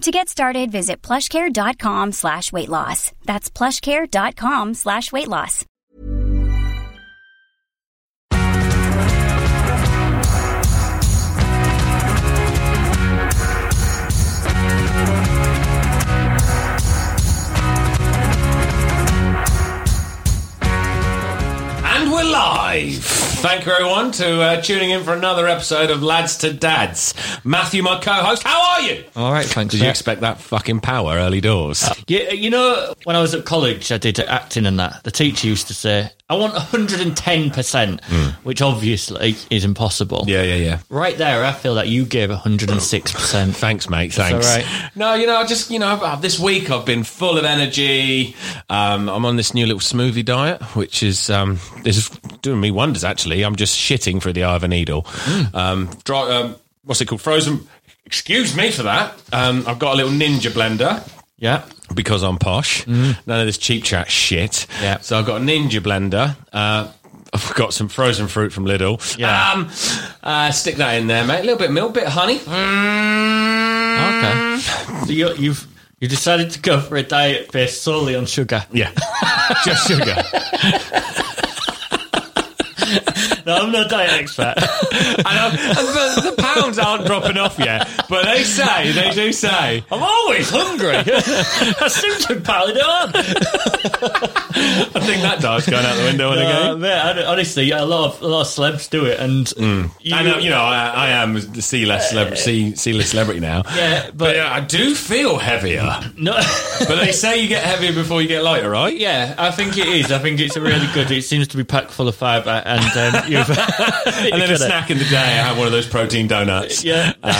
To get started, visit plushcare.com slash weight loss. That's plushcare.com slash weight loss. And we're live. Thank you, everyone, to uh, tuning in for another episode of Lads to Dads. Matthew, my co-host, how are you? All right, thanks. Did you expect that fucking power early doors? Yeah, you know, when I was at college, I did acting and that. The teacher used to say, "I want 110 percent," which obviously is impossible. yeah, yeah, yeah. Right there, I feel that you gave 106 percent. Thanks, mate. Thanks. all right. No, you know, I just, you know, I've- this week I've been full of energy. Um, I'm on this new little smoothie diet, which is um, this is doing me wonders. Actually, I'm just shitting through the eye of a needle. Um, dry, um, what's it called? Frozen. Excuse me for that. Um, I've got a little ninja blender. Yeah, because I'm posh. None of this cheap chat shit. Yeah. So I've got a Ninja blender. Uh, I've got some frozen fruit from Lidl. Yeah. Um, uh, stick that in there, mate. A little bit of milk, bit of honey. okay. So you, you've you decided to go for a diet based solely on sugar. Yeah. Just sugar. No, I'm not a diet expert. and I'm, the, the pounds aren't dropping off yet, but they say, they do say, I'm always hungry. I seem to piled it on. I think that diet's going out the window in a game. mate, I- honestly, a lot of a lot of celebs do it, and you, I know, you know, I, I am the C-list celebrity, C, C-list celebrity now. Yeah, but- but yeah, I do feel heavier. no. But they say you get heavier before you get lighter, right? Yeah, I think it is. I think it's a really good. It seems to be packed full of fibre, and um, And then a snack in the day, I have one of those protein donuts. Yeah, I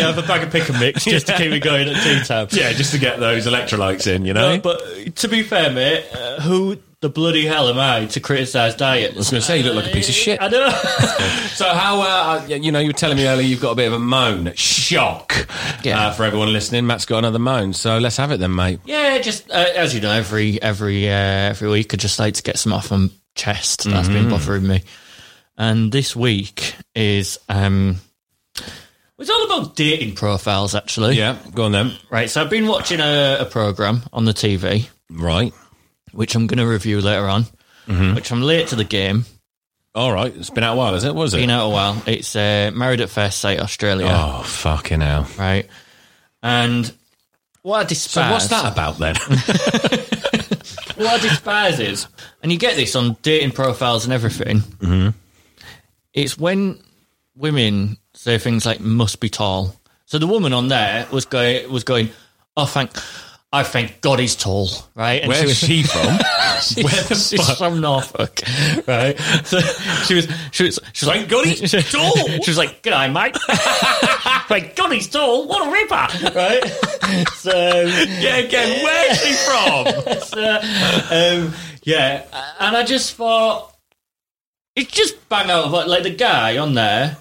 have a bag of pick and mix just to keep me going at tea time. Yeah, just to get those electrolytes in, you know? No, but to be fair, mate, uh, who the bloody hell am I to criticise diet? I was going to say, you look like a piece of shit. I know. So, how, uh, you know, you were telling me earlier you've got a bit of a moan. Shock. Yeah. Uh, for everyone listening, Matt's got another moan. So, let's have it then, mate. yeah, just uh, as you know, every every uh, every week, I just like to get some off my chest that's been bothering me. And this week is um, it's all about dating profiles, actually. Yeah, go on then. Right, so I've been watching a, a program on the TV, Right. Which I'm going to review later on. Which I'm late to the game. All right. It's been out a while, is it? Was it? Been out a while. It's uh, Married at First Sight Australia, Oh, fucking hell. right? And what I So, what's that about then? What I despise is, and you get this on dating profiles and everything. Mm-hmm. It's when women say things like "must be tall." So the woman on there was going was going, "Oh, thank." I thank God he's tall, right? And Where's was- she from? She's, Where the she's fuck? from Norfolk, right? So she was, she was, she was Thank God he's tall. She was like, "G'day, mate." Thank God he's tall. What a ripper, right? So yeah, again, where's she from? so, um, yeah, and I just thought it's just bang out of like, like the guy on there.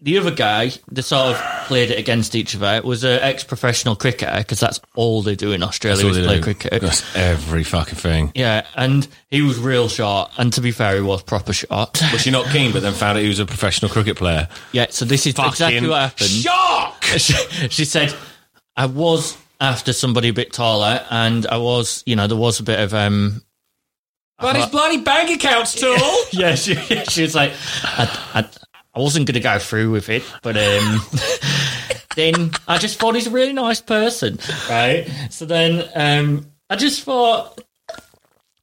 The other guy, they sort of played it against each other. Was an ex-professional cricketer because that's all they do in Australia is play do. cricket. That's every fucking thing. Yeah, and he was real short. And to be fair, he was proper short. Was she not keen, but then found out he was a professional cricket player? yeah, so this is exactly what happened. Shock! she, she said, I was after somebody a bit taller, and I was, you know, there was a bit of um, But his bloody bank account's tall. yeah, she, she was like, I, I, I wasn't going to go through with it, but um, then I just thought he's a really nice person, right? So then um, I just thought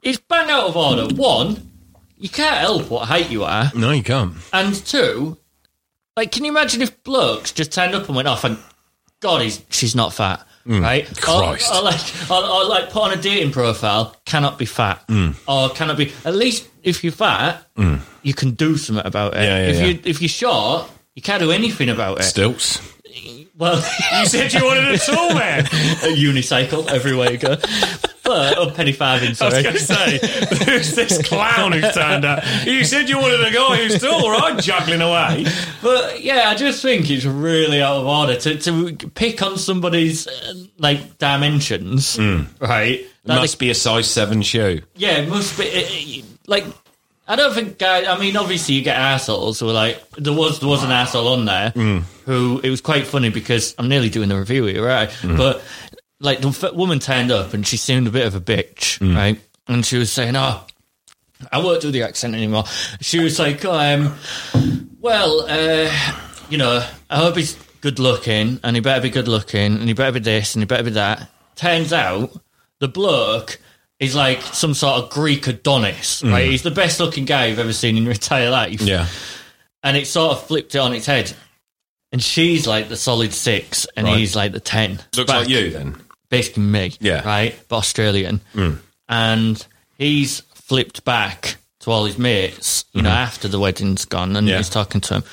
it's bang out of order. One, you can't help what height you are. No, you can't. And two, like, can you imagine if blokes just turned up and went, off and God, he's she's not fat." Right, Mm. Christ. Or, or like, or, or like, put on a dating profile, cannot be fat, Mm. or cannot be. At least if you're fat, you can do something about it. Yeah, yeah, if yeah. you if you're short, you can't do anything about it. Stilts. Well, You said you wanted a tall man. a unicycle everywhere you go, but a penny farthing. I was Sorry, going to say, who's this clown who's turned up? You said you wanted a guy who's tall, right? Juggling away. But yeah, I just think it's really out of order to, to pick on somebody's uh, like dimensions, right? That Must be a size seven shoe. yeah, it must be uh, like. I don't think guys. I mean, obviously, you get assholes who are like there was there was an asshole on there who it was quite funny because I'm nearly doing the review here, right? But like the f- woman turned up and she seemed a bit of a bitch, right? And she was saying, "Oh, I won't do the accent anymore." She was like, um, "Well, uh, you know, I hope he's good looking, and he better be good looking, and he better be this, and he better be that." Turns out, the bloke is like some sort of Greek Adonis, right? He's the best looking guy you've ever seen in your entire life, Yeah. and it sort of flipped it on its head. And she's like the solid six, and Right. he's like the ten. Looks Back- like you then. basically me, Yeah. Mm. right, but Australian, and he's flipped back to all his mates, you know, after the wedding's gone, and Mm-hmm. Yeah. he's talking to him,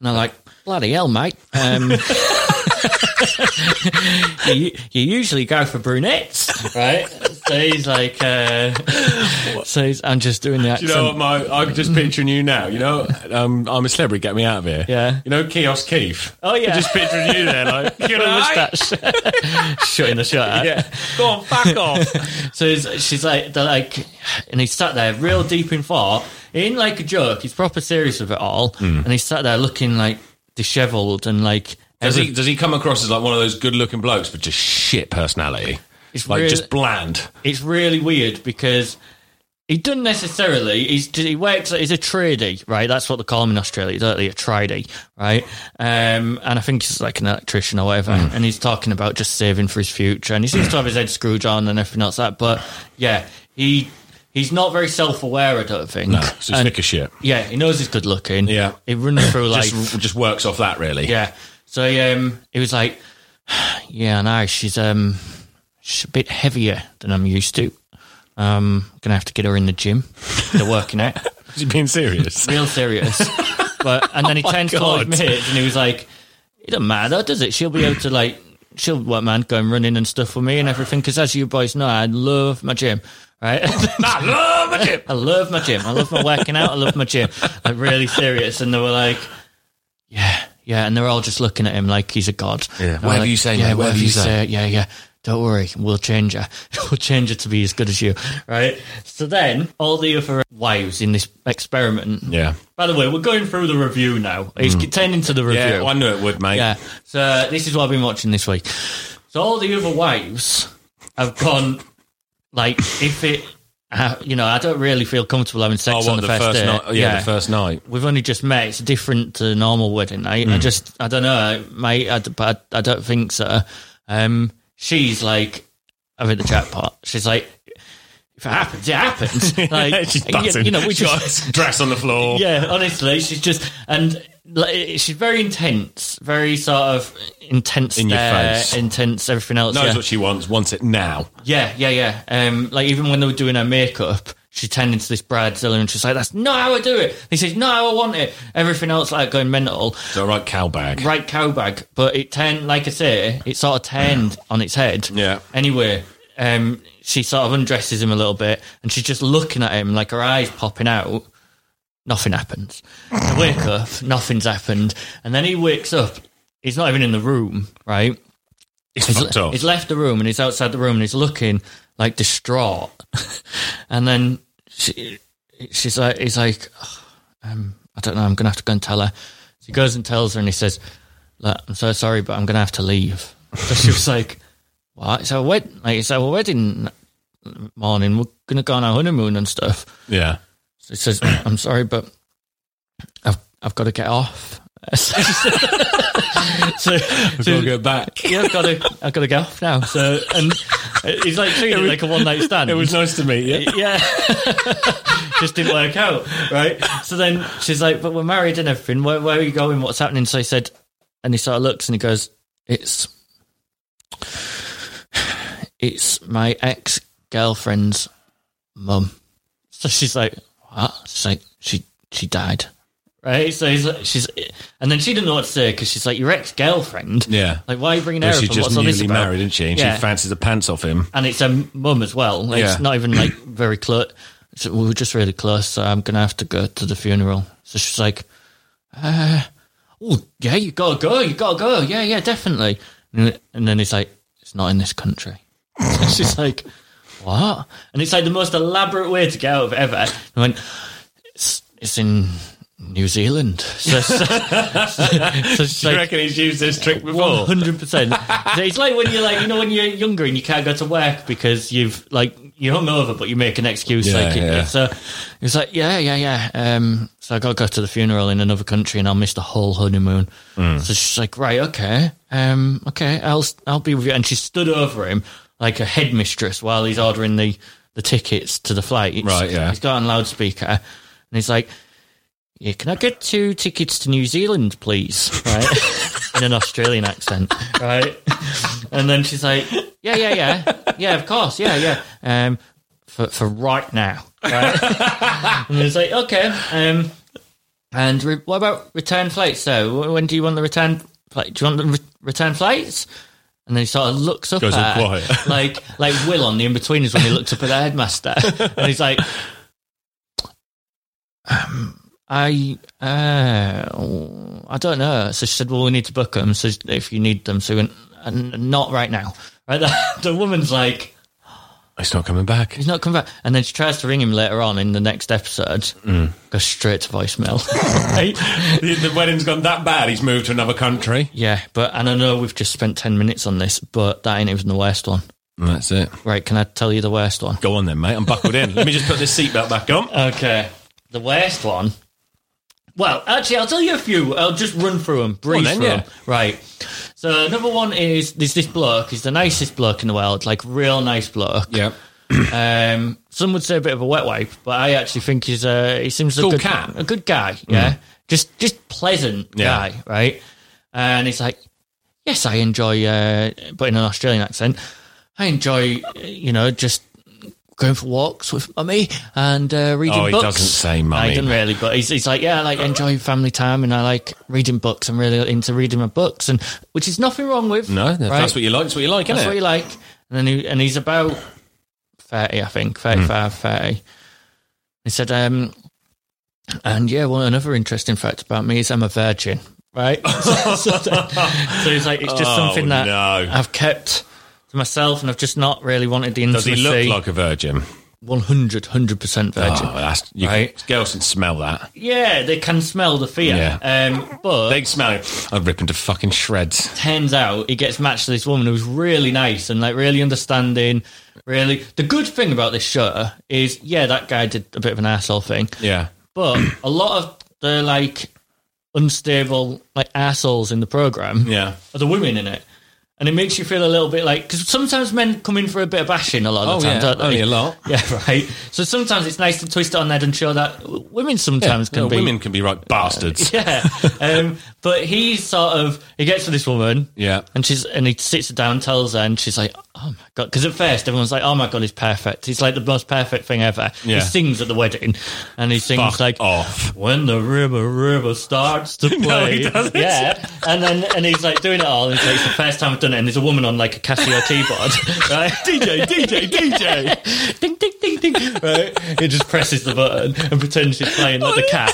and I'm like, bloody hell, mate. Um, you, you usually go for brunettes, right? So he's like, uh, so he's, I'm just doing the Do accent. you know what my? I'm just picturing you now. You know, um, I'm a celebrity. Get me out of here. Yeah. You know, Kiosk Keith. Oh, yeah. I'm just picturing you there, like you know, Moustache. shutting the shot. Yeah. Go on, fuck off. So he's, she's like, they're like, and he sat there real deep in thought, in like a joke. He's proper serious with it all, Hmm. and he sat there looking like dishevelled and like. Does every- he? Does he come across as like one of those good-looking blokes, but just shit personality? It's like really- just bland. It's really weird because he doesn't necessarily. He's he works. He's a tradie, right? That's what they call him in Australia. Don't they? A tradie, right? Um, and I think he's like an electrician or whatever. Hmm. And he's talking about just saving for his future. And he seems to have his head screwed on and everything else like that. But yeah, he he's not very self aware. I don't think. No, it's a And- snicker shit. Yeah, he knows he's good looking. Yeah. he runs through like. Just, just works off that, really. Yeah. So um, he was like, "Yeah, no, she's um, she's a bit heavier than I'm used to. Um, gonna have to get her in the gym. They're working out, Is he being serious? real serious. But and then he Oh turned to all God. his mates and he was like, "It doesn't matter, does it? She'll be able to like." She'll what man go and running and stuff for me and everything because as you boys know I love my gym right I love my gym. I love my gym. I love my working out. I love my gym. I'm really serious. And they were like, yeah, yeah. And they're all just looking at him like he's a god. Yeah. And we're Whatever like, you say, yeah, mate, whatever you say." Yeah, yeah. Don't worry, we'll change her. We'll change her to be as good as you, right? So then, all the other wives in this experiment. Yeah. By the way, we're going through the review now. It's turning to the review. Yeah, I knew it would, mate. Yeah. So this is what I've been watching this week. So all the other wives have gone like if it, uh, you know, I don't really feel comfortable having Oh, sex what, on the, the first, night? Yeah, the first night. We've only just met. It's different to normal wedding night. Hmm. I just, I don't know, mate. I, I, I don't think so. Um, she's like, I've hit the jackpot. She's like, if it happens, it happens. Like, She's you, you know, we just, got dress on the floor. yeah, honestly, she's just and like, she's very intense, very sort of intense In your face. intense, everything else. Knows yeah. what she wants, wants it now. yeah, yeah, yeah. Um, like even when they were doing her makeup, she turned into this bridezilla and she's like, "That's not how I do it." He says, "No, I want it." Everything else like going mental, So right cow bag. right cow bag, but it turned, like I say, it sort of turned on its head. Yeah. Anyway, um, she sort of undresses him a little bit, and she's just looking at him, like her eyes popping out. Nothing happens. I wake up, nothing's happened, and then he wakes up. He's not even in the room, right? It's He's, off. he's left the room and he's outside the room and he's looking like distraught. and then she, she's like, he's like, "Oh, um, I don't know. I'm gonna have to go and tell her. So he goes and tells her and he says, Look, I'm so sorry, but I'm gonna have to leave. So she was like, What? It's our wedding. Like it's our wedding morning. We're gonna go on our honeymoon and stuff. yeah. So he says, I'm sorry, but I've I've got to get off. so, so, Gotta go back. yeah, I've got to, I've got to get off now. So, and He's like treating it like a one night stand. It was nice to meet you. yeah. Just didn't work out, right? So then she's like, "But we're married and everything. Where, where are you going? What's happening?" So I said, and he sort of looks and he goes, "It's, it's my ex girlfriend's mum." So she's like, "What?" She's like, "She she died." Right, so he's like, she's, and then she didn't know what to say because she's like your ex girlfriend. Yeah. like why are you bringing her Well, up? she's just what's all this newly about? married, isn't she? And Yeah. she fancies the pants off him. and it's a mum as well. Like, Yeah. It's not even like very close. So we were just really close, so I'm gonna have to go to the funeral. So she's like, uh, "Oh yeah, you gotta go, you gotta go, yeah, yeah, definitely." And, and then he's like, "It's not in this country." And she's like, "What?" And it's like the most elaborate way to get out of it ever. And I went, "It's it's in." New Zealand. So, so, so she's Do you reckon he's used this trick before? hundred percent. It's like when you're like, you know, when you're younger and you can't go to work because you've like you're hungover, but you make an excuse. Yeah, like, yeah. so it's like, yeah, yeah, yeah. Um, so I got to go to the funeral in another country, and I'll miss the whole honeymoon. Hmm. So she's like, right, okay, um, okay, I'll I'll be with you. And she stood over him like a headmistress while he's ordering the the tickets to the flight. Right, yeah. He's got on loudspeaker, and he's like. Yeah, can I get two tickets to New Zealand, please? Right, in an Australian accent, right? And then she's like, "Yeah, yeah, yeah, yeah, of course, yeah, yeah, um, for for right now, right?" and it's like, "Okay, um, and re- what about return flights? So, when do you want the return flight? Do you want the re- return flights?" And then he sort of looks up Goes at her, like like Will on the Inbetweeners when he looks up at the headmaster, and he's like, I uh, I don't know. So she said, "Well, we need to book them. So if you need them, so went, "And not right now." Right, the, the woman's like, He's not coming back. "He's not coming back," and then she tries to ring him later on in the next episode. Mm. Goes straight to voicemail. the, the wedding's gone that bad. He's moved to another country. Yeah, but and I know we've just spent ten minutes on this, but that ain't even the worst one. That's it. Right? Can I tell you the worst one? Go on then, mate. I'm buckled in. Let me just put this seatbelt back on. Okay, the worst one. Well, actually, I'll tell you a few. I'll just run through them, breeze then, through yeah. 'em. Right. So number one is there's this bloke. He's the nicest bloke in the world, like real nice bloke. Yeah. Um, some would say a bit of a wet wipe, but I actually think he's a he seems a Cool good cat. a good guy. Yeah, just just pleasant Yeah. guy, right? And he's like, yes, I enjoy, uh, but in an Australian accent, I enjoy, uh, you know, just going for walks with mummy and uh, reading Oh, he books. doesn't say mummy. he doesn't really, but he's, he's like, yeah, I like enjoy family time and I like reading books. I'm really into reading my books, and which is nothing wrong with. No, right? that's what you like. That's what you like, That's isn't what it? you like. And then he, and he's about 30, I think, 35, 30. He said, um, and yeah, well, another interesting fact about me is I'm a virgin, right? so, so he's like, it's just Oh, something that no. I've kept myself and I've just not really wanted the Does intimacy. he look like a virgin? 100, 100% virgin. Oh, that's you Right. can, girls can smell that. Yeah, they can smell the fear. Yeah. Um, but They can smell it. I'd rip into fucking shreds. turns out he gets matched to this woman who's really nice and like really understanding. Really, the good thing about this show is, yeah, that guy did a bit of an asshole thing, Yeah. but a lot of the like unstable like assholes in the program Yeah. are the women in it. And it makes you feel a little bit like because sometimes men come in for a bit of bashing a lot of Oh, the time, yeah. don't they? Only a lot. Yeah, right. So sometimes it's nice to twist it on that and show that women sometimes can Yeah, be women can be right bastards. yeah. Um, but he's sort of he gets to this woman. Yeah. And she's and he sits her down, and tells her, and she's like, "Oh my god!" Because at first everyone's like, "Oh my god, he's perfect. He's like the most perfect thing ever." Yeah. He sings at the wedding, and he sings Fuck like, off. "When the river river starts to play." No. Yeah. And then and he's like doing it all. And he's like, "It's the first time I've done it." And there's a woman on like a Casio keyboard, right? DJ, DJ, DJ, ding, ding, ding, ding. Right? He just presses the button and pretends she's playing like the cat.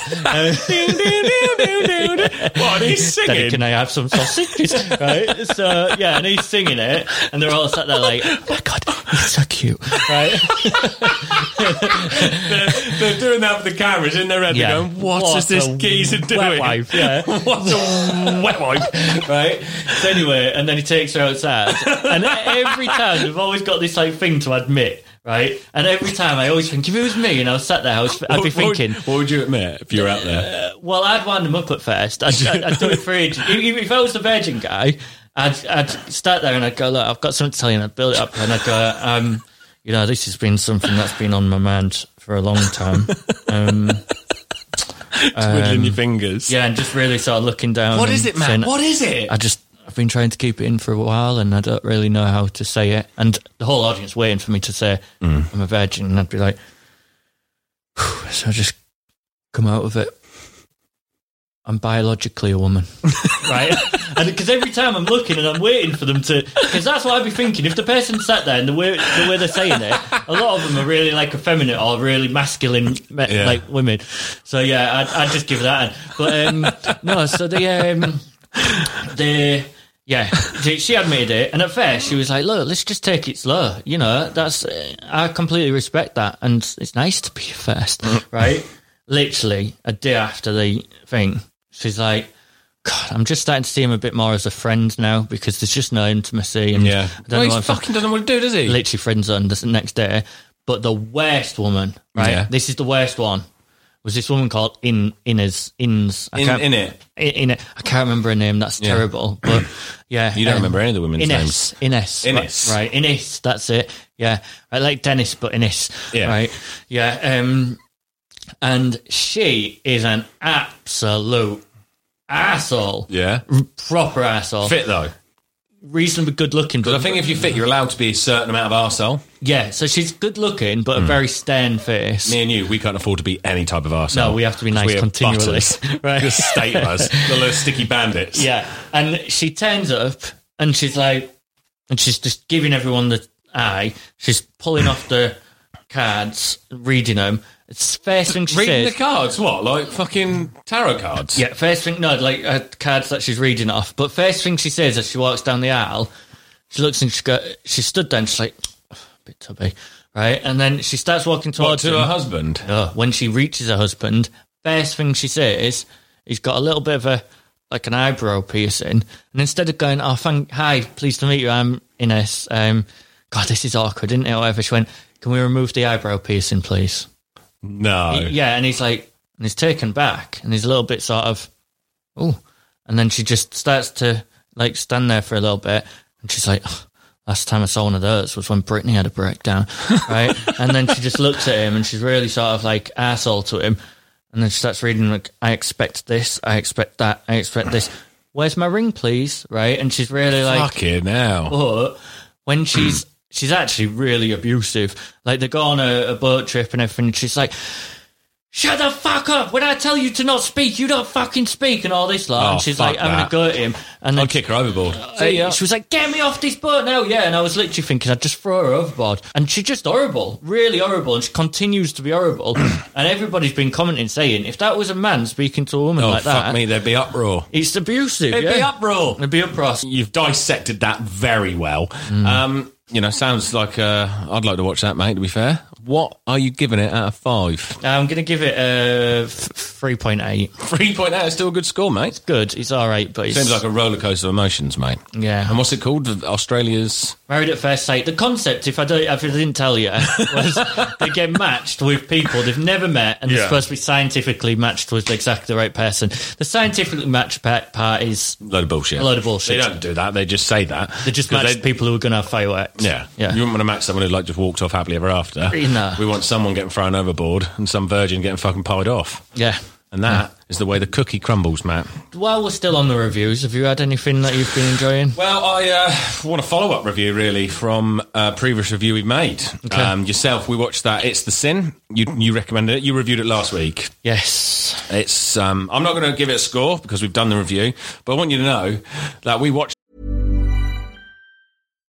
What, he's Daddy, singing? can I have some sausages? right? So yeah, and he's singing it, and they're all sat there like, "Oh my god, he's so cute!" Right? they're, they're doing that with the cameras in their head. Yeah. They're going, what, What is this a geezer wet doing? wipe, yeah. What's a wet wipe? right? So anyway, and then he takes her outside, and every time we've always got this like thing to admit. Right, and every time I always think if it was me and I was sat there, I was, I'd be What- what would- thinking, What would you admit if you were out there? Uh, well, I'd wind him up at first. I'd, I'd, I'd do it for ages. If, if I was the virgin guy, I'd, I'd start there and I'd go, look, I've got something to tell you, and I'd build it up, and I'd go, um, you know, this has been something that's been on my mind for a long time. Um, Twiddling your fingers. yeah, and just really sort of looking down. What is it, man? saying, What is it? I just I've been trying to keep it in for a while, and I don't really know how to say it. And the whole audience waiting for me to say Mm. I'm a virgin, and I'd be like, so I just come out of it. I'm biologically a woman, right? And because every time I'm looking and I'm waiting for them to, because that's what I'd be thinking. If the person sat there and the way the way they're saying it, a lot of them are really like effeminate or really masculine, me- Yeah. like women. So yeah, I'd, I'd just give that. But um, no, so the um, the yeah, she, she admitted it, and at first she was like, "Look, let's just take it slow." You know, that's uh, I completely respect that, and it's nice to be first, right? Literally a day after the thing, she's like, "God, I'm just starting to see him a bit more as a friend now because there's just no intimacy." And Yeah. I don't Well, know he if fucking doesn't want to do, does he? literally friend zoned the next day. But the worst woman, right? Yeah. This is the worst one. Was this woman called In Inez Ins? I In, can't- in it. in, in it. I can't remember her name. That's Yeah. terrible. But yeah, You don't um, remember any of the women's Ines, Ines, Ines. right, right, Ines. That's it. Yeah, I like Dennis, but Ines. Yeah. right. Yeah, um, and she is an absolute asshole, Yeah. proper asshole. Fit, though. Reasonably good looking, Because but I think if you fit, you're allowed to be a certain amount of arsehole. yeah. So she's good looking, but a hmm. very stern face. Me and you, we can't afford to be any type of arsehole. No, we have to be 'Cause nice we are continually. butters. Right. The us. The little sticky bandits. Yeah, and she turns up and she's like, and she's just giving everyone the eye. She's pulling off the cards, reading them. It's first thing she Reading says. the cards, what? Like fucking tarot cards? yeah, first thing, no, like uh, cards that she's reading off. But first thing she says as she walks down the aisle, she looks and she go, she stood there and she's like, "Ugh, a bit tubby, right? And then she starts walking What, towards to him. her husband? No, when she reaches her husband, first thing she says, he's got a little bit of a like an eyebrow piercing, and instead of going, "Oh, thank, hi, pleased to meet you, I'm Ines," um, God, this is awkward, isn't it? Or whatever. She went, "Can we remove the eyebrow piercing, please?" No. Yeah, and he's like, and he's taken back, and he's a little bit sort of, oh, and then she just starts to like stand there for a little bit, and she's like. "Oh, Last time I saw one of those was when Britney had a breakdown, right? and then she just looks at him and she's really sort of like asshole to him. And then she starts reading like, I expect this, I expect that, I expect this. Where's my ring, please? Right? And she's really like, Fuck it now. but when she's she's actually really abusive. Like they go on a, a boat trip and everything. And she's like, "Shut the fuck up! When I tell you to not speak, you don't fucking speak." And all this lot. Oh, and she's fuck like having that. a go at him. And then I'll kick her overboard. uh, She was like, "Get me off this boat now!" Yeah, and I was literally thinking I'd just throw her overboard. And she's just horrible, really horrible, and she continues to be horrible. and everybody's been commenting saying, if that was a man speaking to a woman Oh, like fuck that, me, there'd be uproar. it's abusive. It'd be uproar. It'd be uproar. You've dissected that very well. Mm. Um, you know, sounds like uh, I'd like to watch that, mate. To be fair, what are you giving it out of five? I'm going to give it uh, a three point eight. Three point eight is still a good score, mate. Good. It's all right, but it's Seems like a roller coaster of emotions, mate. yeah. And what's it called? Australia's. Married at first sight. The concept, if I don't, if I didn't tell you, was they get matched with people they've never met, and they're Yeah. supposed to be scientifically matched with exactly the right person. The scientifically matched part, part is Load of bullshit. A load of bullshit. They don't do that. They just say that. they just 'Cause match people who are going to have fireworks. Yeah. yeah. You wouldn't want to match someone who like just walked off happily ever after. No. We want someone getting thrown overboard and some virgin getting fucking pied off. yeah. And that is the way the cookie crumbles, Matt. While we're still on the reviews, have you had anything that you've been enjoying? Well, I uh, want a follow up review, really, from a previous review we've made. Um, yourself, we watched that. It's a Sin. You, you recommended it. You reviewed it last week. Yes. It's. Um, I'm not going to give it a score because we've done the review, but I want you to know that we watched.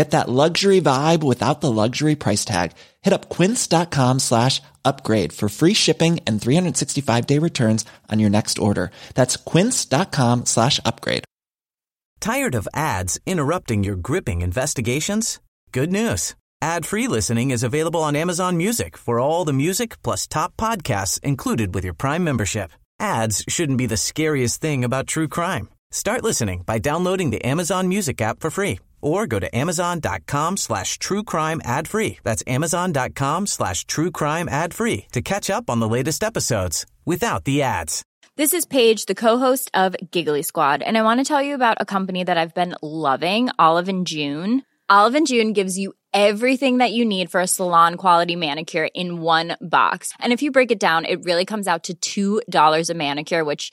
Get that luxury vibe without the luxury price tag. Hit up quince.com slash upgrade for free shipping and 365 day returns on your next order. That's quince.com slash upgrade. Tired of ads interrupting your gripping investigations? Good news. Ad-free listening is available on Amazon Music for all the music plus top podcasts included with your Prime membership. Ads shouldn't be the scariest thing about true crime. Start listening by downloading the Amazon Music app for free or go to amazon.com slash true crime ad free. That's amazon.com slash true crime ad free to catch up on the latest episodes without the ads. This is Paige, the co-host of Giggly Squad, and I want to tell you about a company that I've been loving, Olive and June. Olive and June gives you everything that you need for a salon quality manicure in one box. And if you break it down, it really comes out to $2 a manicure, which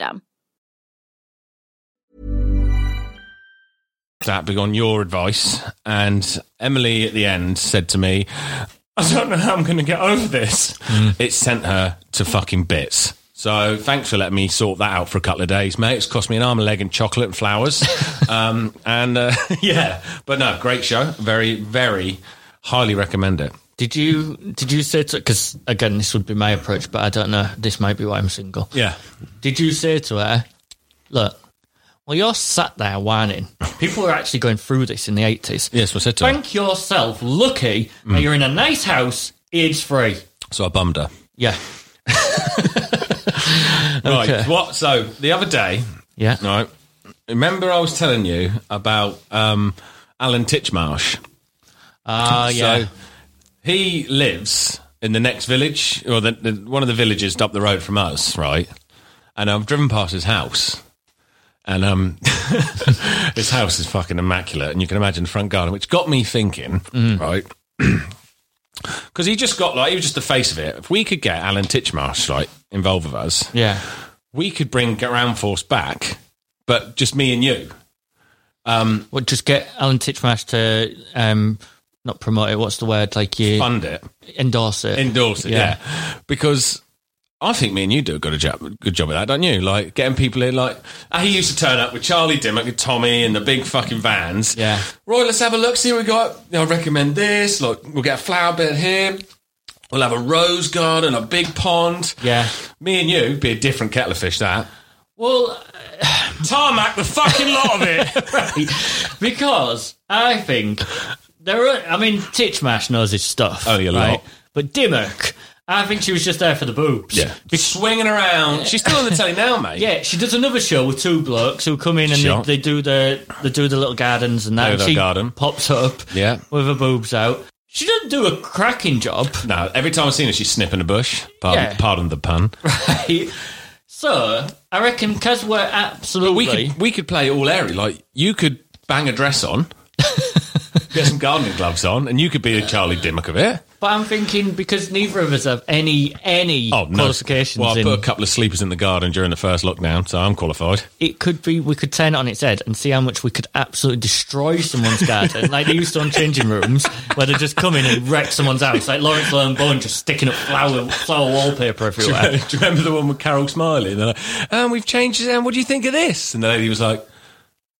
That big on your advice. And Emily at the end said to me, I don't know how I'm going to get over this. It sent her to fucking bits. So thanks for letting me sort that out for a couple of days, mate. It's cost me an arm and leg and chocolate and flowers. um, and uh, yeah, but no, great show. Very, very highly recommend it. Did you did you say to because again this would be my approach, but I don't know. This might be why I'm single. Yeah. Did you say to her, "Look, well, you're sat there whining. People were actually going through this in the eighties. Yes, I said to her. Thank yourself lucky that you're in a nice house, age free. So I bummed her. Yeah, Right. What? So the other day, yeah, right? Remember I was telling you about um, Alan Titchmarsh? ah, yeah. So he lives in the next village, or the, the, one of the villages up the road from us, right? And I've driven past his house, and um, his house is fucking immaculate, and you can imagine the front garden, which got me thinking, right? Because he just got like he was just the face of it. If we could get Alan Titchmarsh like involved with us, yeah. we could bring Ground Force back, but just me and you. Um, Well, just get Alan Titchmarsh to um, not promote it. What's the word? Like you fund it. endorse it. endorse it, Yeah. yeah. Because I think me and you do a good job, good job of that, don't you? Like getting people in. Like he used to turn up with Charlie Dimmock and Tommy and the big fucking vans. Yeah. Roy, let's have a look. See what we got. I recommend this. Look, we'll get a flower bed here. We'll have a rose garden, a big pond. yeah. Me and you be a different kettle of fish. That Well, tarmac the fucking lot of it. right. because I think there are. I mean, Titchmarsh knows his stuff. Oh, Only a right? lot. But Dimmock, I think she was just there for the boobs. yeah, swinging around. She's still on the telly now, mate. Yeah, she does another show with two blokes who come in and Sure. they, they do the they do the little gardens and that. Oh, and she garden. pops up, Yeah. with her boobs out. She doesn't do a cracking job, No, every time I've seen her, she's snipping a bush. Pardon, Yeah. pardon the pun. right? So I reckon because we're absolutely we could we could play all airy. Like you could bang a dress on, get some gardening gloves on, and you could be a Charlie Dimmock of it. But I'm thinking because neither of us have any any Oh no! qualifications Well, I in put a couple of sleepers in the garden during the first lockdown, so I'm qualified. it could be we could turn it on its head and see how much we could absolutely destroy someone's garden, like they used to on changing rooms, where they just come in and wreck someone's house, like Laurence Llewelyn-Bowen just sticking up flower flower wallpaper everywhere. do you remember the one with Carol Smillie? And they're like, um, we've changed it, and what do you think of this? And the lady was like,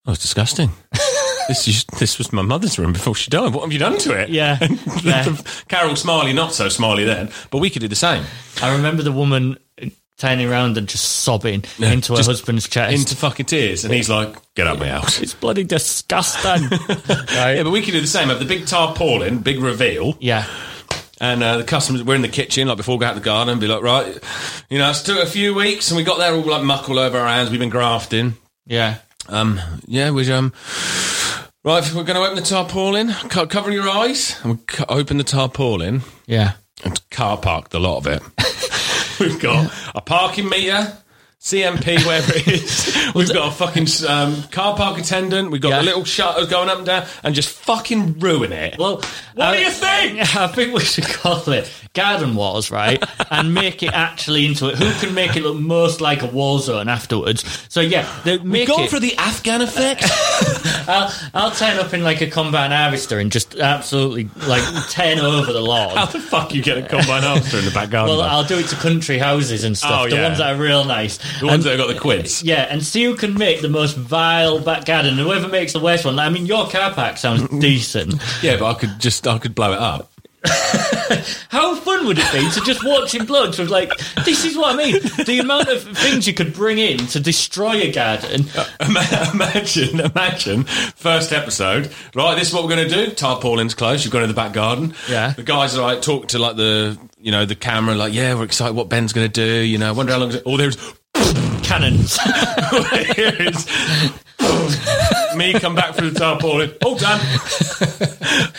"Oh, it's disgusting." This, is, this was my mother's room before she died. What have you done to it? Yeah. Yeah. Carol Smillie, not so Smiley then, but we could do the same. I remember the woman turning around and just sobbing Yeah, into her just husband's chest. Into fucking tears. And he's like, get out my house. it's bloody disgusting. right? Yeah, but we could do the same. Have the big tarpaulin, big reveal, Yeah. and uh, the customers. We're in the kitchen, like before we go out to the garden, and be like, right, you know, it's took a few weeks, and we got there all like muck all over our hands. We've been grafting. Yeah. Um, yeah, we um, right. We're going to open the tarpaulin. Co- cover your eyes, and we open the tarpaulin Yeah. and car park the lot of it. We've got a parking meter. CMP, wherever it is. We've got a fucking um, car park attendant. We've got Yeah. little shutters going up and down and just fucking ruin it. Well, What do you think? I think we should call it Garden Wars, right? and make it actually into it. Who can make it look most like a war zone afterwards? So yeah, make Go it. for the Afghan effect. I'll, I'll turn up in like a combine harvester and just absolutely like turn over the lawn. How the fuck you get a combine harvester in the back garden? Well, bud? I'll do it to country houses and stuff. Oh, the yeah. ones that are real nice. The ones that have got the quids. Yeah, and see who can make the most vile back garden. And whoever makes the worst one. I mean, your car park sounds decent. Yeah, but I could just I could blow it up. How fun would it be to just watching blokes with like, this is what I mean. The amount of things you could bring in to destroy a garden. Uh, ima- Imagine, imagine, first episode. Right, this is what we're going to do. Tarpaulin's closed. You've gone to the back garden. Yeah. The guys are like talk to like the you know the camera. Like, yeah, we're excited. What Ben's going to do? You know, wonder how long. All there's Cannons. here is me come back through the tarpaulin. Oh, All done.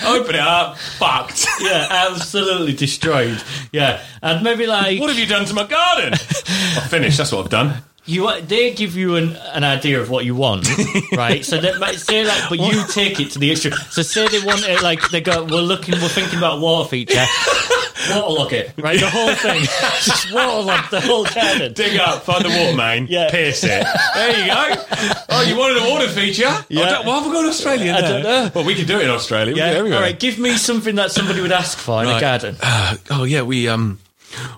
Open it up. Fucked. yeah, absolutely destroyed. Yeah, and maybe like What have you done to my garden? I've finished. That's what I've done. You, they give you an, an idea of what you want, right? So they might say like, but you take it to the extreme. So say they want it like they go, we're looking, we're thinking about water feature, waterlog it, right? The whole thing, just waterlog the whole garden. Dig up, find the water main, Yeah. pierce it. There you go. Oh, you wanted a water feature? Yeah. Don't, why have we got Australia I don't know. Well, we could do it in Australia. Yeah, can everywhere. right. Give me something that somebody would ask for in a garden. Uh, oh yeah, we um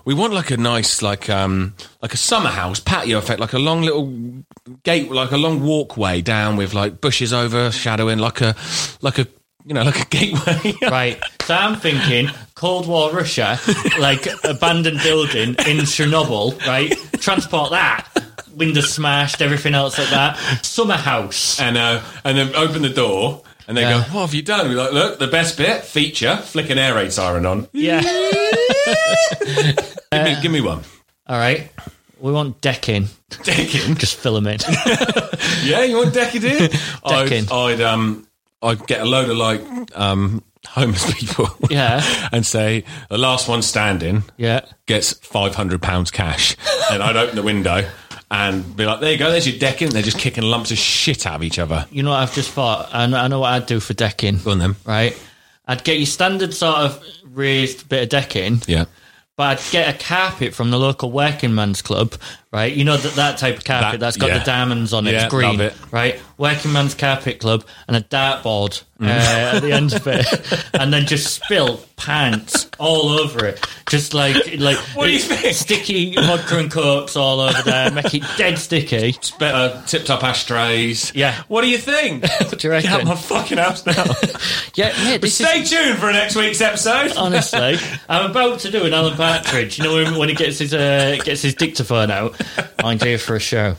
we want like a nice like um like a summer house patio effect, like a long little gate, like a long walkway down with like bushes overshadowing, like a like a you know like a gateway. Right. So I'm thinking Cold War Russia, like abandoned building in Chernobyl, right? Transport that. Windows smashed, everything else like that. Summer house. and uh, and then open the door. And they Yeah. go, what have you done? We're like, look, the best bit, feature, flick an air raid siren on. Yeah. Give me, give me one. All right. We want decking. Decking. Just fill them in. Yeah, you want decking? I'd, Decking. I'd um, I'd get a load of like um, homeless people. Yeah. and say the last one standing Yeah. gets five hundred pounds cash, and I'd open the window and be like, "There you go, there's your decking." They're just kicking lumps of shit out of each other. You know what I've just thought? I know, I know what I'd do for decking. Go on then. Right. I'd get your standard sort of raised bit of decking. Yeah. But I'd get a carpet from the local working man's club, right? You know that that type of carpet That- that's got yeah. the diamonds on it, Yeah, it's green, love it. right? Working man's carpet club and a dartboard Mm. uh, at the end of it, and then just spill pants all over it, just like like What do you think? sticky vodka and cokes all over there, make it dead sticky. Better tipped up ashtrays. Yeah. What do you think? What do you Get out reckon? my fucking house now. Yeah, this is Stay tuned for next week's episode. honestly, I'm about to do an Alan Partridge. You know when, when he gets his uh, gets his dictaphone out. Idea for a show,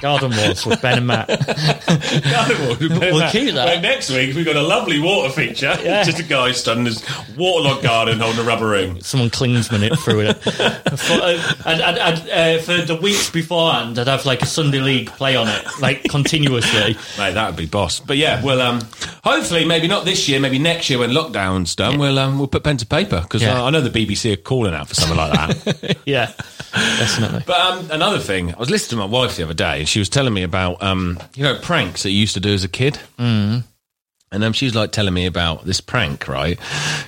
Garden Wars with Ben and Matt. Carnival. We'll keep that. Well, next week we've got a lovely water feature. Yeah. Just a guy stood in his waterlogged garden holding a rubber ring. Someone Klinsmann it through it. For, uh, I'd, I'd, I'd, uh, for the weeks beforehand, I'd have like a Sunday League play on it, like continuously. Mate, that would be boss. But yeah, well, um, hopefully, maybe not this year, maybe next year when lockdown's done, we'll um, we'll put pen to paper because Yeah. I, I know the BBC are calling out for something like that. Yeah, definitely. but um, another thing, I was listening to my wife the other day, and she was telling me about um, you know pranks that you used to do as a kid. Mm. And um, she's like telling me about this prank, right?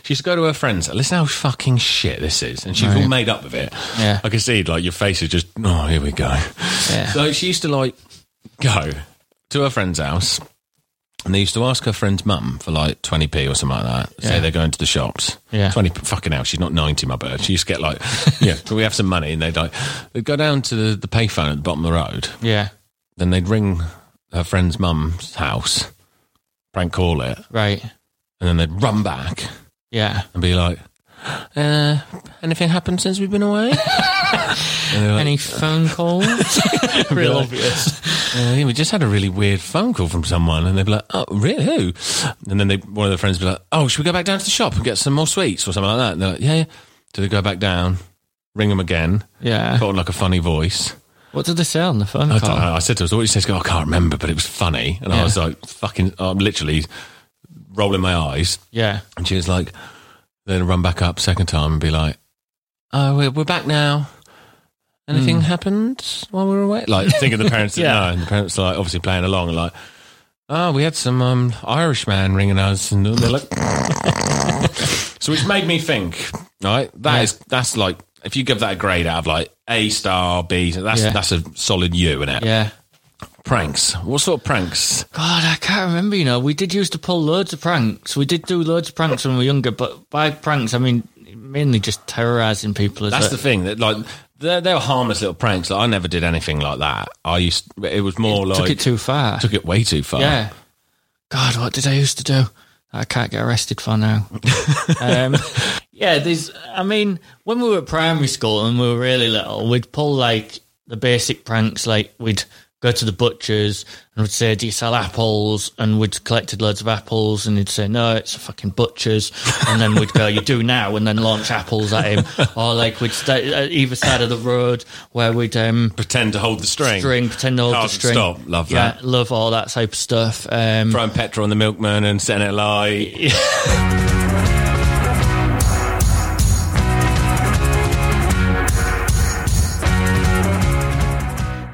She used to go to her friends. Listen how fucking shit this is, and she's all made up of it. Yeah. I can see like your face is just oh here we go. Yeah. So she used to like go to her friend's house, and they used to ask her friend's mum for like twenty p or something like that. Say Yeah. they're going to the shops. Yeah. twenty fucking hell. She's not ninety, my bird. She used to get like yeah. Can we have some money? And they'd like they'd go down to the, the payphone at the bottom of the road. Yeah, Then they'd ring her friend's mum's house, prank call it, right. and then they'd run back Yeah. and be like. Uh, anything happened since we've been away? Like, Any phone calls? Real like- obvious. Uh, we just had a really weird phone call from someone, and they'd be like, "Oh, really? Who?" And then they, one of their friends would be like, "Oh, should we go back down to the shop and get some more sweets or something like that?" And they're like, "Yeah, yeah." So they go back down, ring them again, Yeah. put on like a funny voice. What did they say on the phone I, call? don't know, I said to her, "What did you say?" Goes, "I can't remember, but it was funny." And I was like, "Fucking!" I'm literally rolling my eyes, Yeah. and she was like, "Then run back up second time and be like, oh, we're, we're back now." Anything happened while we were away? Like thinking the parents didn't Yeah. know, and the parents are like obviously playing along, and like, oh, we had some um, Irish man ringing us, and they're like, so which made me think, right? That is that's like if you give that a grade out of like A star, B, that's Yeah. that's a solid U, isn't it? Yeah. Pranks. What sort of pranks? God, I can't remember. You know, we did used to pull loads of pranks. We did do loads of pranks when we were younger, but by pranks, I mean mainly just terrorizing people. As That's a- the thing that like they they were harmless little pranks. Like I never did anything like that. I used it was more like took it too far. took it way too far. Yeah. God, what did I used to do? I can't get arrested for now. um, yeah, there's. I mean, when we were at primary school and we were really little, we'd pull like the basic pranks. Like we'd go to the butchers and we'd say, "Do you sell apples?" And we'd collected loads of apples, and he'd say, "No, it's a fucking butcher's." And then we'd go, "You do now," and then launch apples at him. or like we'd stay at either side of the road where we'd um, Pretend to hold the string. string, pretend to hold the Can't string. stop. Love yeah, that. love all that type of stuff. Um, Throwing petrol on the milkman and setting it alight.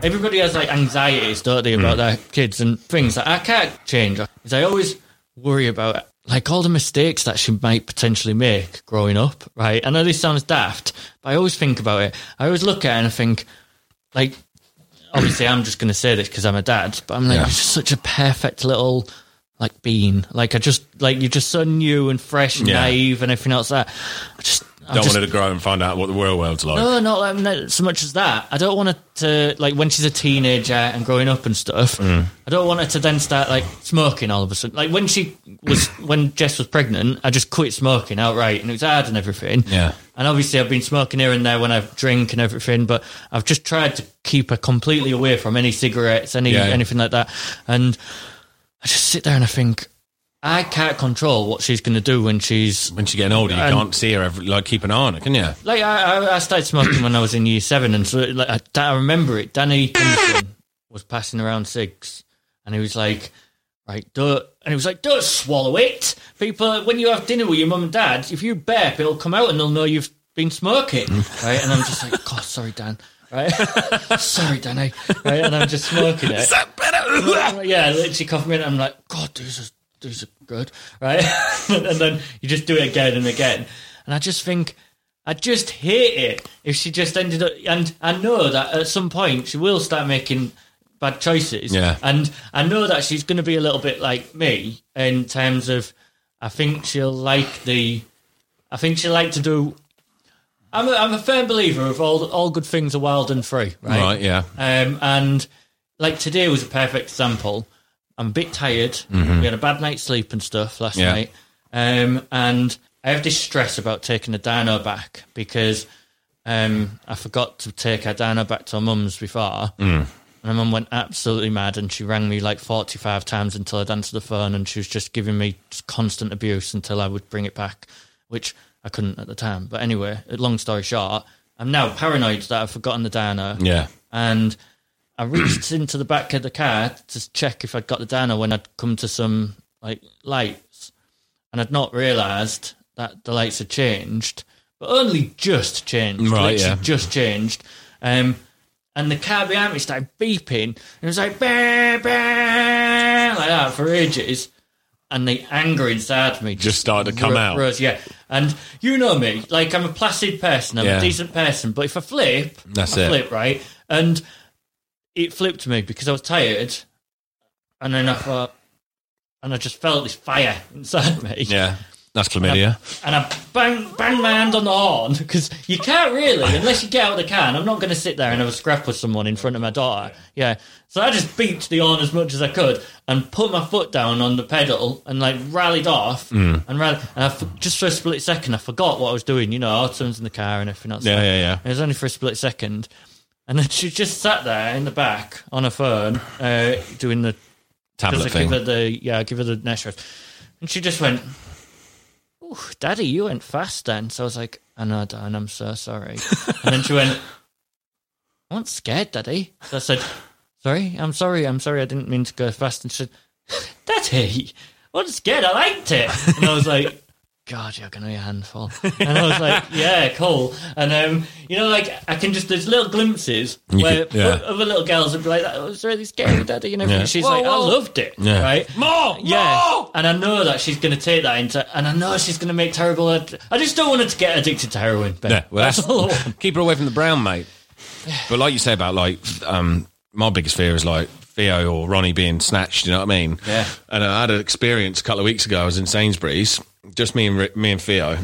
everybody has like anxieties, don't they, about mm. their kids and things that I can't change. Is I always worry about like all the mistakes that she might potentially make growing up. Right? I know this sounds daft, but I always think about it. I always look at it and I think, like, obviously I'm just going to say this because I'm a dad, but I'm like, Yeah. you're just such a perfect little. Like bean, like I just like you're just so new and fresh and Yeah. naive and everything else. That I just I Don't just, want her to grow and find out what the real world's like. no, not like, not so much as that. I don't want her to like when she's a teenager and growing up and stuff. Mm. I don't want her to then start like smoking all of a sudden. Like when she was when Jess was pregnant, I just quit smoking outright, and it was hard and everything. Yeah. And obviously, I've been smoking here and there when I drink and everything, but I've just tried to keep her completely away from any cigarettes, any Yeah, yeah. anything like that. And I just sit there and I think. I can't control what she's going to do when she's When she's getting older, you And- can't see her every, like keep an eye on her, can you? like I, I, I started smoking when I was in year seven, and so like I, I remember it. Danny was passing around cigs, and he was like, "Right, don't," and he was like, "Don't swallow it." People, when you have dinner with your mum and dad, if you burp, it'll come out, and they'll know you've been smoking, right? And I'm just like, "God, sorry, Dan." Right, sorry, Danny. Right, and I'm just smoking it. yeah, literally coughing in. I'm like, God, these are these are good, right? and then you just do it again and again, and I just think. I just hate it if she just ended up, and I know that at some point she will start making bad choices. Yeah. And I know that she's going to be a little bit like me in terms of, I think she'll like the, I think she'll like to do. I'm a, I'm a firm believer of all all good things are wild and free, right? Right, yeah. Um, and like today was a perfect example. I'm a bit tired. We had a bad night's sleep and stuff last Mm-hmm. Yeah. night. Um, and I have this stress about taking the dino back because um, I forgot to take her dino back to her mum's before. Mm. And her mum went absolutely mad and she rang me like 45 times until I'd answered the phone and she was just giving me just constant abuse until I would bring it back, which I couldn't at the time. But anyway, long story short, I'm now paranoid that I've forgotten the dino Yeah. and I reached into the back of the car to check if I'd got the dino when I'd come to some like lights, and I'd not realised that the lights had changed, but only just changed, Right, yeah. just changed. Um, and the car behind me started beeping, and it was like bah, bah, like that for ages. And the anger inside me Just started to come ro- out. Rose, yeah, and you know me, like I'm a placid person, I'm Yeah. a decent person, but if I flip, That's I it. flip right, and it flipped me because I was tired, and then I thought, and I just felt this fire inside me. Yeah. That's chlamydia. And I bang bang my hand on the horn because you can't really unless you get out of the car. And I'm not going to sit there and have a scrap with someone in front of my daughter. Yeah, so I just beat the horn as much as I could and put my foot down on the pedal and like rallied off Hmm. and ran. And I just for a split second I forgot what I was doing. You know, all turns in the car and everything else. Yeah, yeah, yeah. It was only for a split second. And then she just sat there in the back on her phone, uh, doing the Tablet I thing. give her the yeah, give her the next rest. And she just went, "Ooh, Daddy, you went fast then." So I was like, "I know, Dan, I'm so sorry." and then she went, "I wasn't scared, Daddy." So I said, "Sorry, I'm sorry, I'm sorry, I didn't mean to go fast." And she said, "Daddy, I wasn't scared, I liked it." And I was like, God, you're gonna be a handful. And I was like, yeah, cool. And um, you know, like I can just there's little glimpses You where could- yeah. other little girls would be like, that was really scary, daddy. You know, Yeah. she's Whoa, like, whoa. I loved it, Yeah. right? More, yeah. more! And I know that she's gonna take that into, and I know she's gonna make terrible. Ad- I just don't want her to get addicted to heroin. Ben. Yeah, well, that's, all. I want. keep her away from the brown, mate. But like you say about like, um, my biggest fear is like Theo or Ronnie being snatched. You know what I mean? Yeah. And I had an experience a couple of weeks ago. I was in Sainsbury's, just me and me and Theo,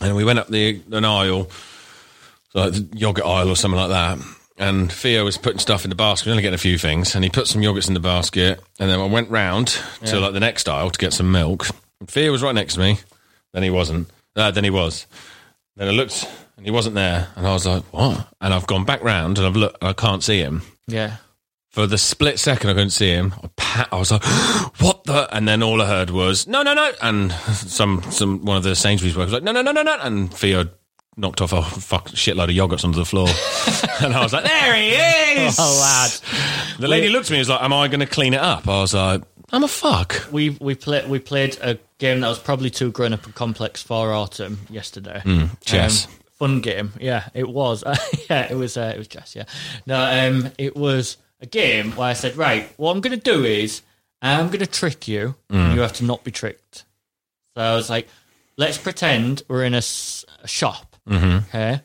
and we went up the an aisle, like the yogurt aisle or something like that. And Theo was putting stuff in the basket, only getting a few things, and he put some yogurts in the basket. And then I went round to like the next aisle to get some milk. And Theo was right next to me. Then he wasn't. Uh, then he was. Then I looked and he wasn't there, and I was like, "What?" And I've gone back round and I've looked. I can't see him. Yeah. For the split second, I couldn't see him. I, pa- I was like, "What the?" And then all I heard was, "No, no, no!" And some some one of the Sainsbury's workers was like, "No, no, no, no, no!" And Theo knocked off a fuck shitload of yogurts onto the floor, and I was like, "There he is!" Oh, lad. The lady looked at me and was like, "Am I going to clean it up?" I was like, "I'm a fuck." We we played we played a game that was probably too grown up and complex for autumn yesterday. chess. Um, fun game, yeah, it was. yeah, it was. Uh, it was chess. Yeah, no, um, it was a game where I said, right, what I'm going to do is I'm going to trick you. and mm. You have to not be tricked. So I was like, let's pretend we're in a, s- a shop, mm-hmm. okay,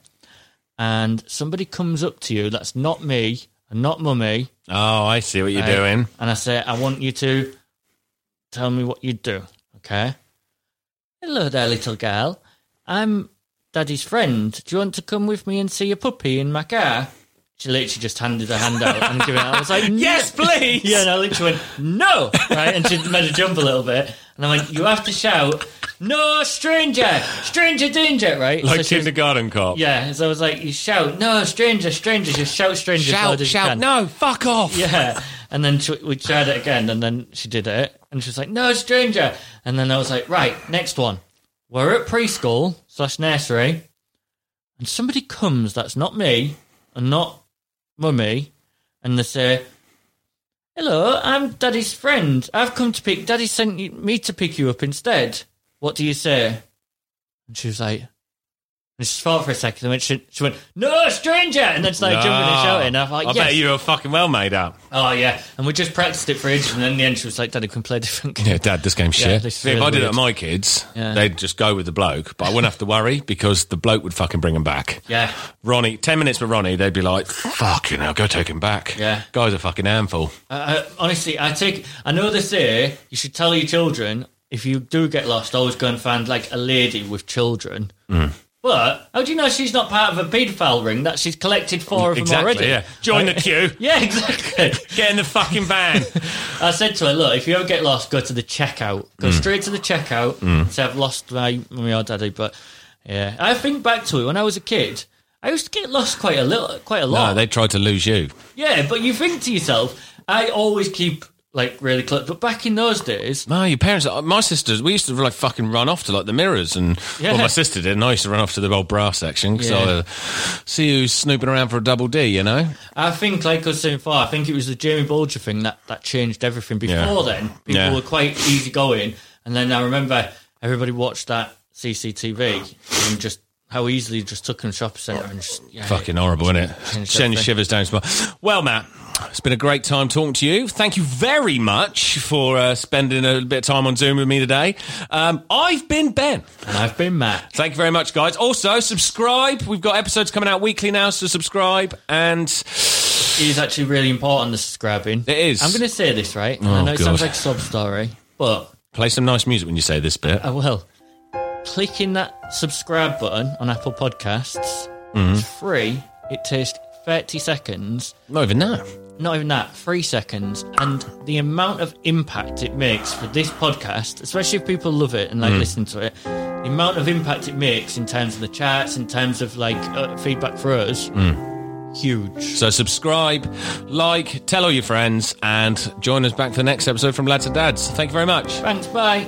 and somebody comes up to you that's not me and not mummy. Oh, I see what you're doing. And I say, I want you to tell me what you do, okay? Hello there, little girl. I'm Daddy's friend. Do you want to come with me and see a puppy in my car? She literally just handed her hand out and gave it. I was like, Yes, please. Yeah, and I literally went, no, right? And she made her jump a little bit. And I'm like, you have to shout, no, stranger, stranger danger, right? Like So she was- kindergarten cop. yeah, so I was like, you shout, no, stranger, stranger, just shout stranger. as Shout, as you shout, can. no, fuck off. Yeah. And then she, we tried it again, and then she did it, and she was like, "No, stranger." And then I was like, "Right, next one. We're at preschool slash nursery, and somebody comes that's not me and not mummy, and they say." Hello, I'm Daddy's friend. I've come to pick. Daddy sent me to pick you up instead. What do you say? And she was like, and she thought for a second, and then she, she went, "No, stranger!" And then started jumping and No. shouting. I thought, I yes. bet you were fucking well made up. Oh yeah, and we just practiced it for ages, and then in the end she was like, "Daddy, we can play a different game." Yeah, Dad, this game's Yeah, shit. this is if really I did it weird. at my kids, Yeah. they'd just go with the bloke, but I wouldn't have to worry because the bloke would fucking bring him back. Yeah. Ronnie, 10 minutes with Ronnie, they'd be like, fuck you know, go take him back. Yeah. Guy's a fucking handful. I, I, honestly, I take. I know they say you should tell your children if you do get lost, always go and find like a lady with children. Hmm. Mm. But how do you know she's not part of a paedophile ring that she's collected four of them Exactly, already? yeah. Join the queue. Yeah, exactly. Get in the fucking van. I said to her, look, if you ever get lost, go to the checkout. Go Mm. straight to the checkout. Say, I've lost my mummy or daddy. But yeah, I think back to it when I was a kid. I used to get lost quite a little, quite a lot. no, they tried to lose you. Yeah, but you think to yourself, I always keep like really close. But back in those days, No, your parents, uh, my sisters, we used to like fucking run off to like the mirrors and, Yeah. well, my sister did, and I used to run off to the old bra section because Yeah. I see who's snooping around for a double D, you know? I think, like I was saying before, I think it was the Jamie Bulger thing that, that changed everything. Before Yeah. then, people were quite easygoing. And then I remember everybody watched that CCTV and just how easily it just took them shopping centre and just yeah, Fucking horrible, isn't it? Changed Send your shivers down. your spine. Well, Matt, it's been a great time talking to you. Thank you very much for uh, spending a bit of time on Zoom with me today. Um, I've been Ben. And I've been Matt. Thank you very much, guys. Also, subscribe. We've got episodes coming out weekly now, so subscribe. And It is actually really important, the subscribing. It is. I'm going to say this, right? Oh, I know it sounds like a sob story, but play some nice music when you say this bit. I will. Clicking that subscribe button on Apple Podcasts, Mm-hmm. it's free. It takes 30 seconds. Not even that. Not even that, three seconds. And the amount of impact it makes for this podcast, especially if people love it and Mm. listen to it, the amount of impact it makes in terms of the charts, in terms of like uh, feedback for us, Mm. huge. So subscribe, like, tell all your friends, and join us back for the next episode from Lads and Dads. Thank you very much. Thanks, bye.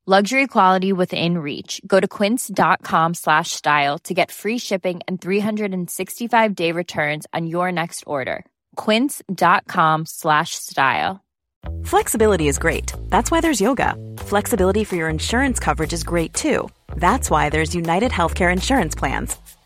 Luxury quality within reach. Go to quince.com slash style to get free shipping and 365 day returns on your next order. Quince.com slash style. Flexibility is great. That's why there's yoga. Flexibility for your insurance coverage is great too. That's why there's United Healthcare Insurance Plans.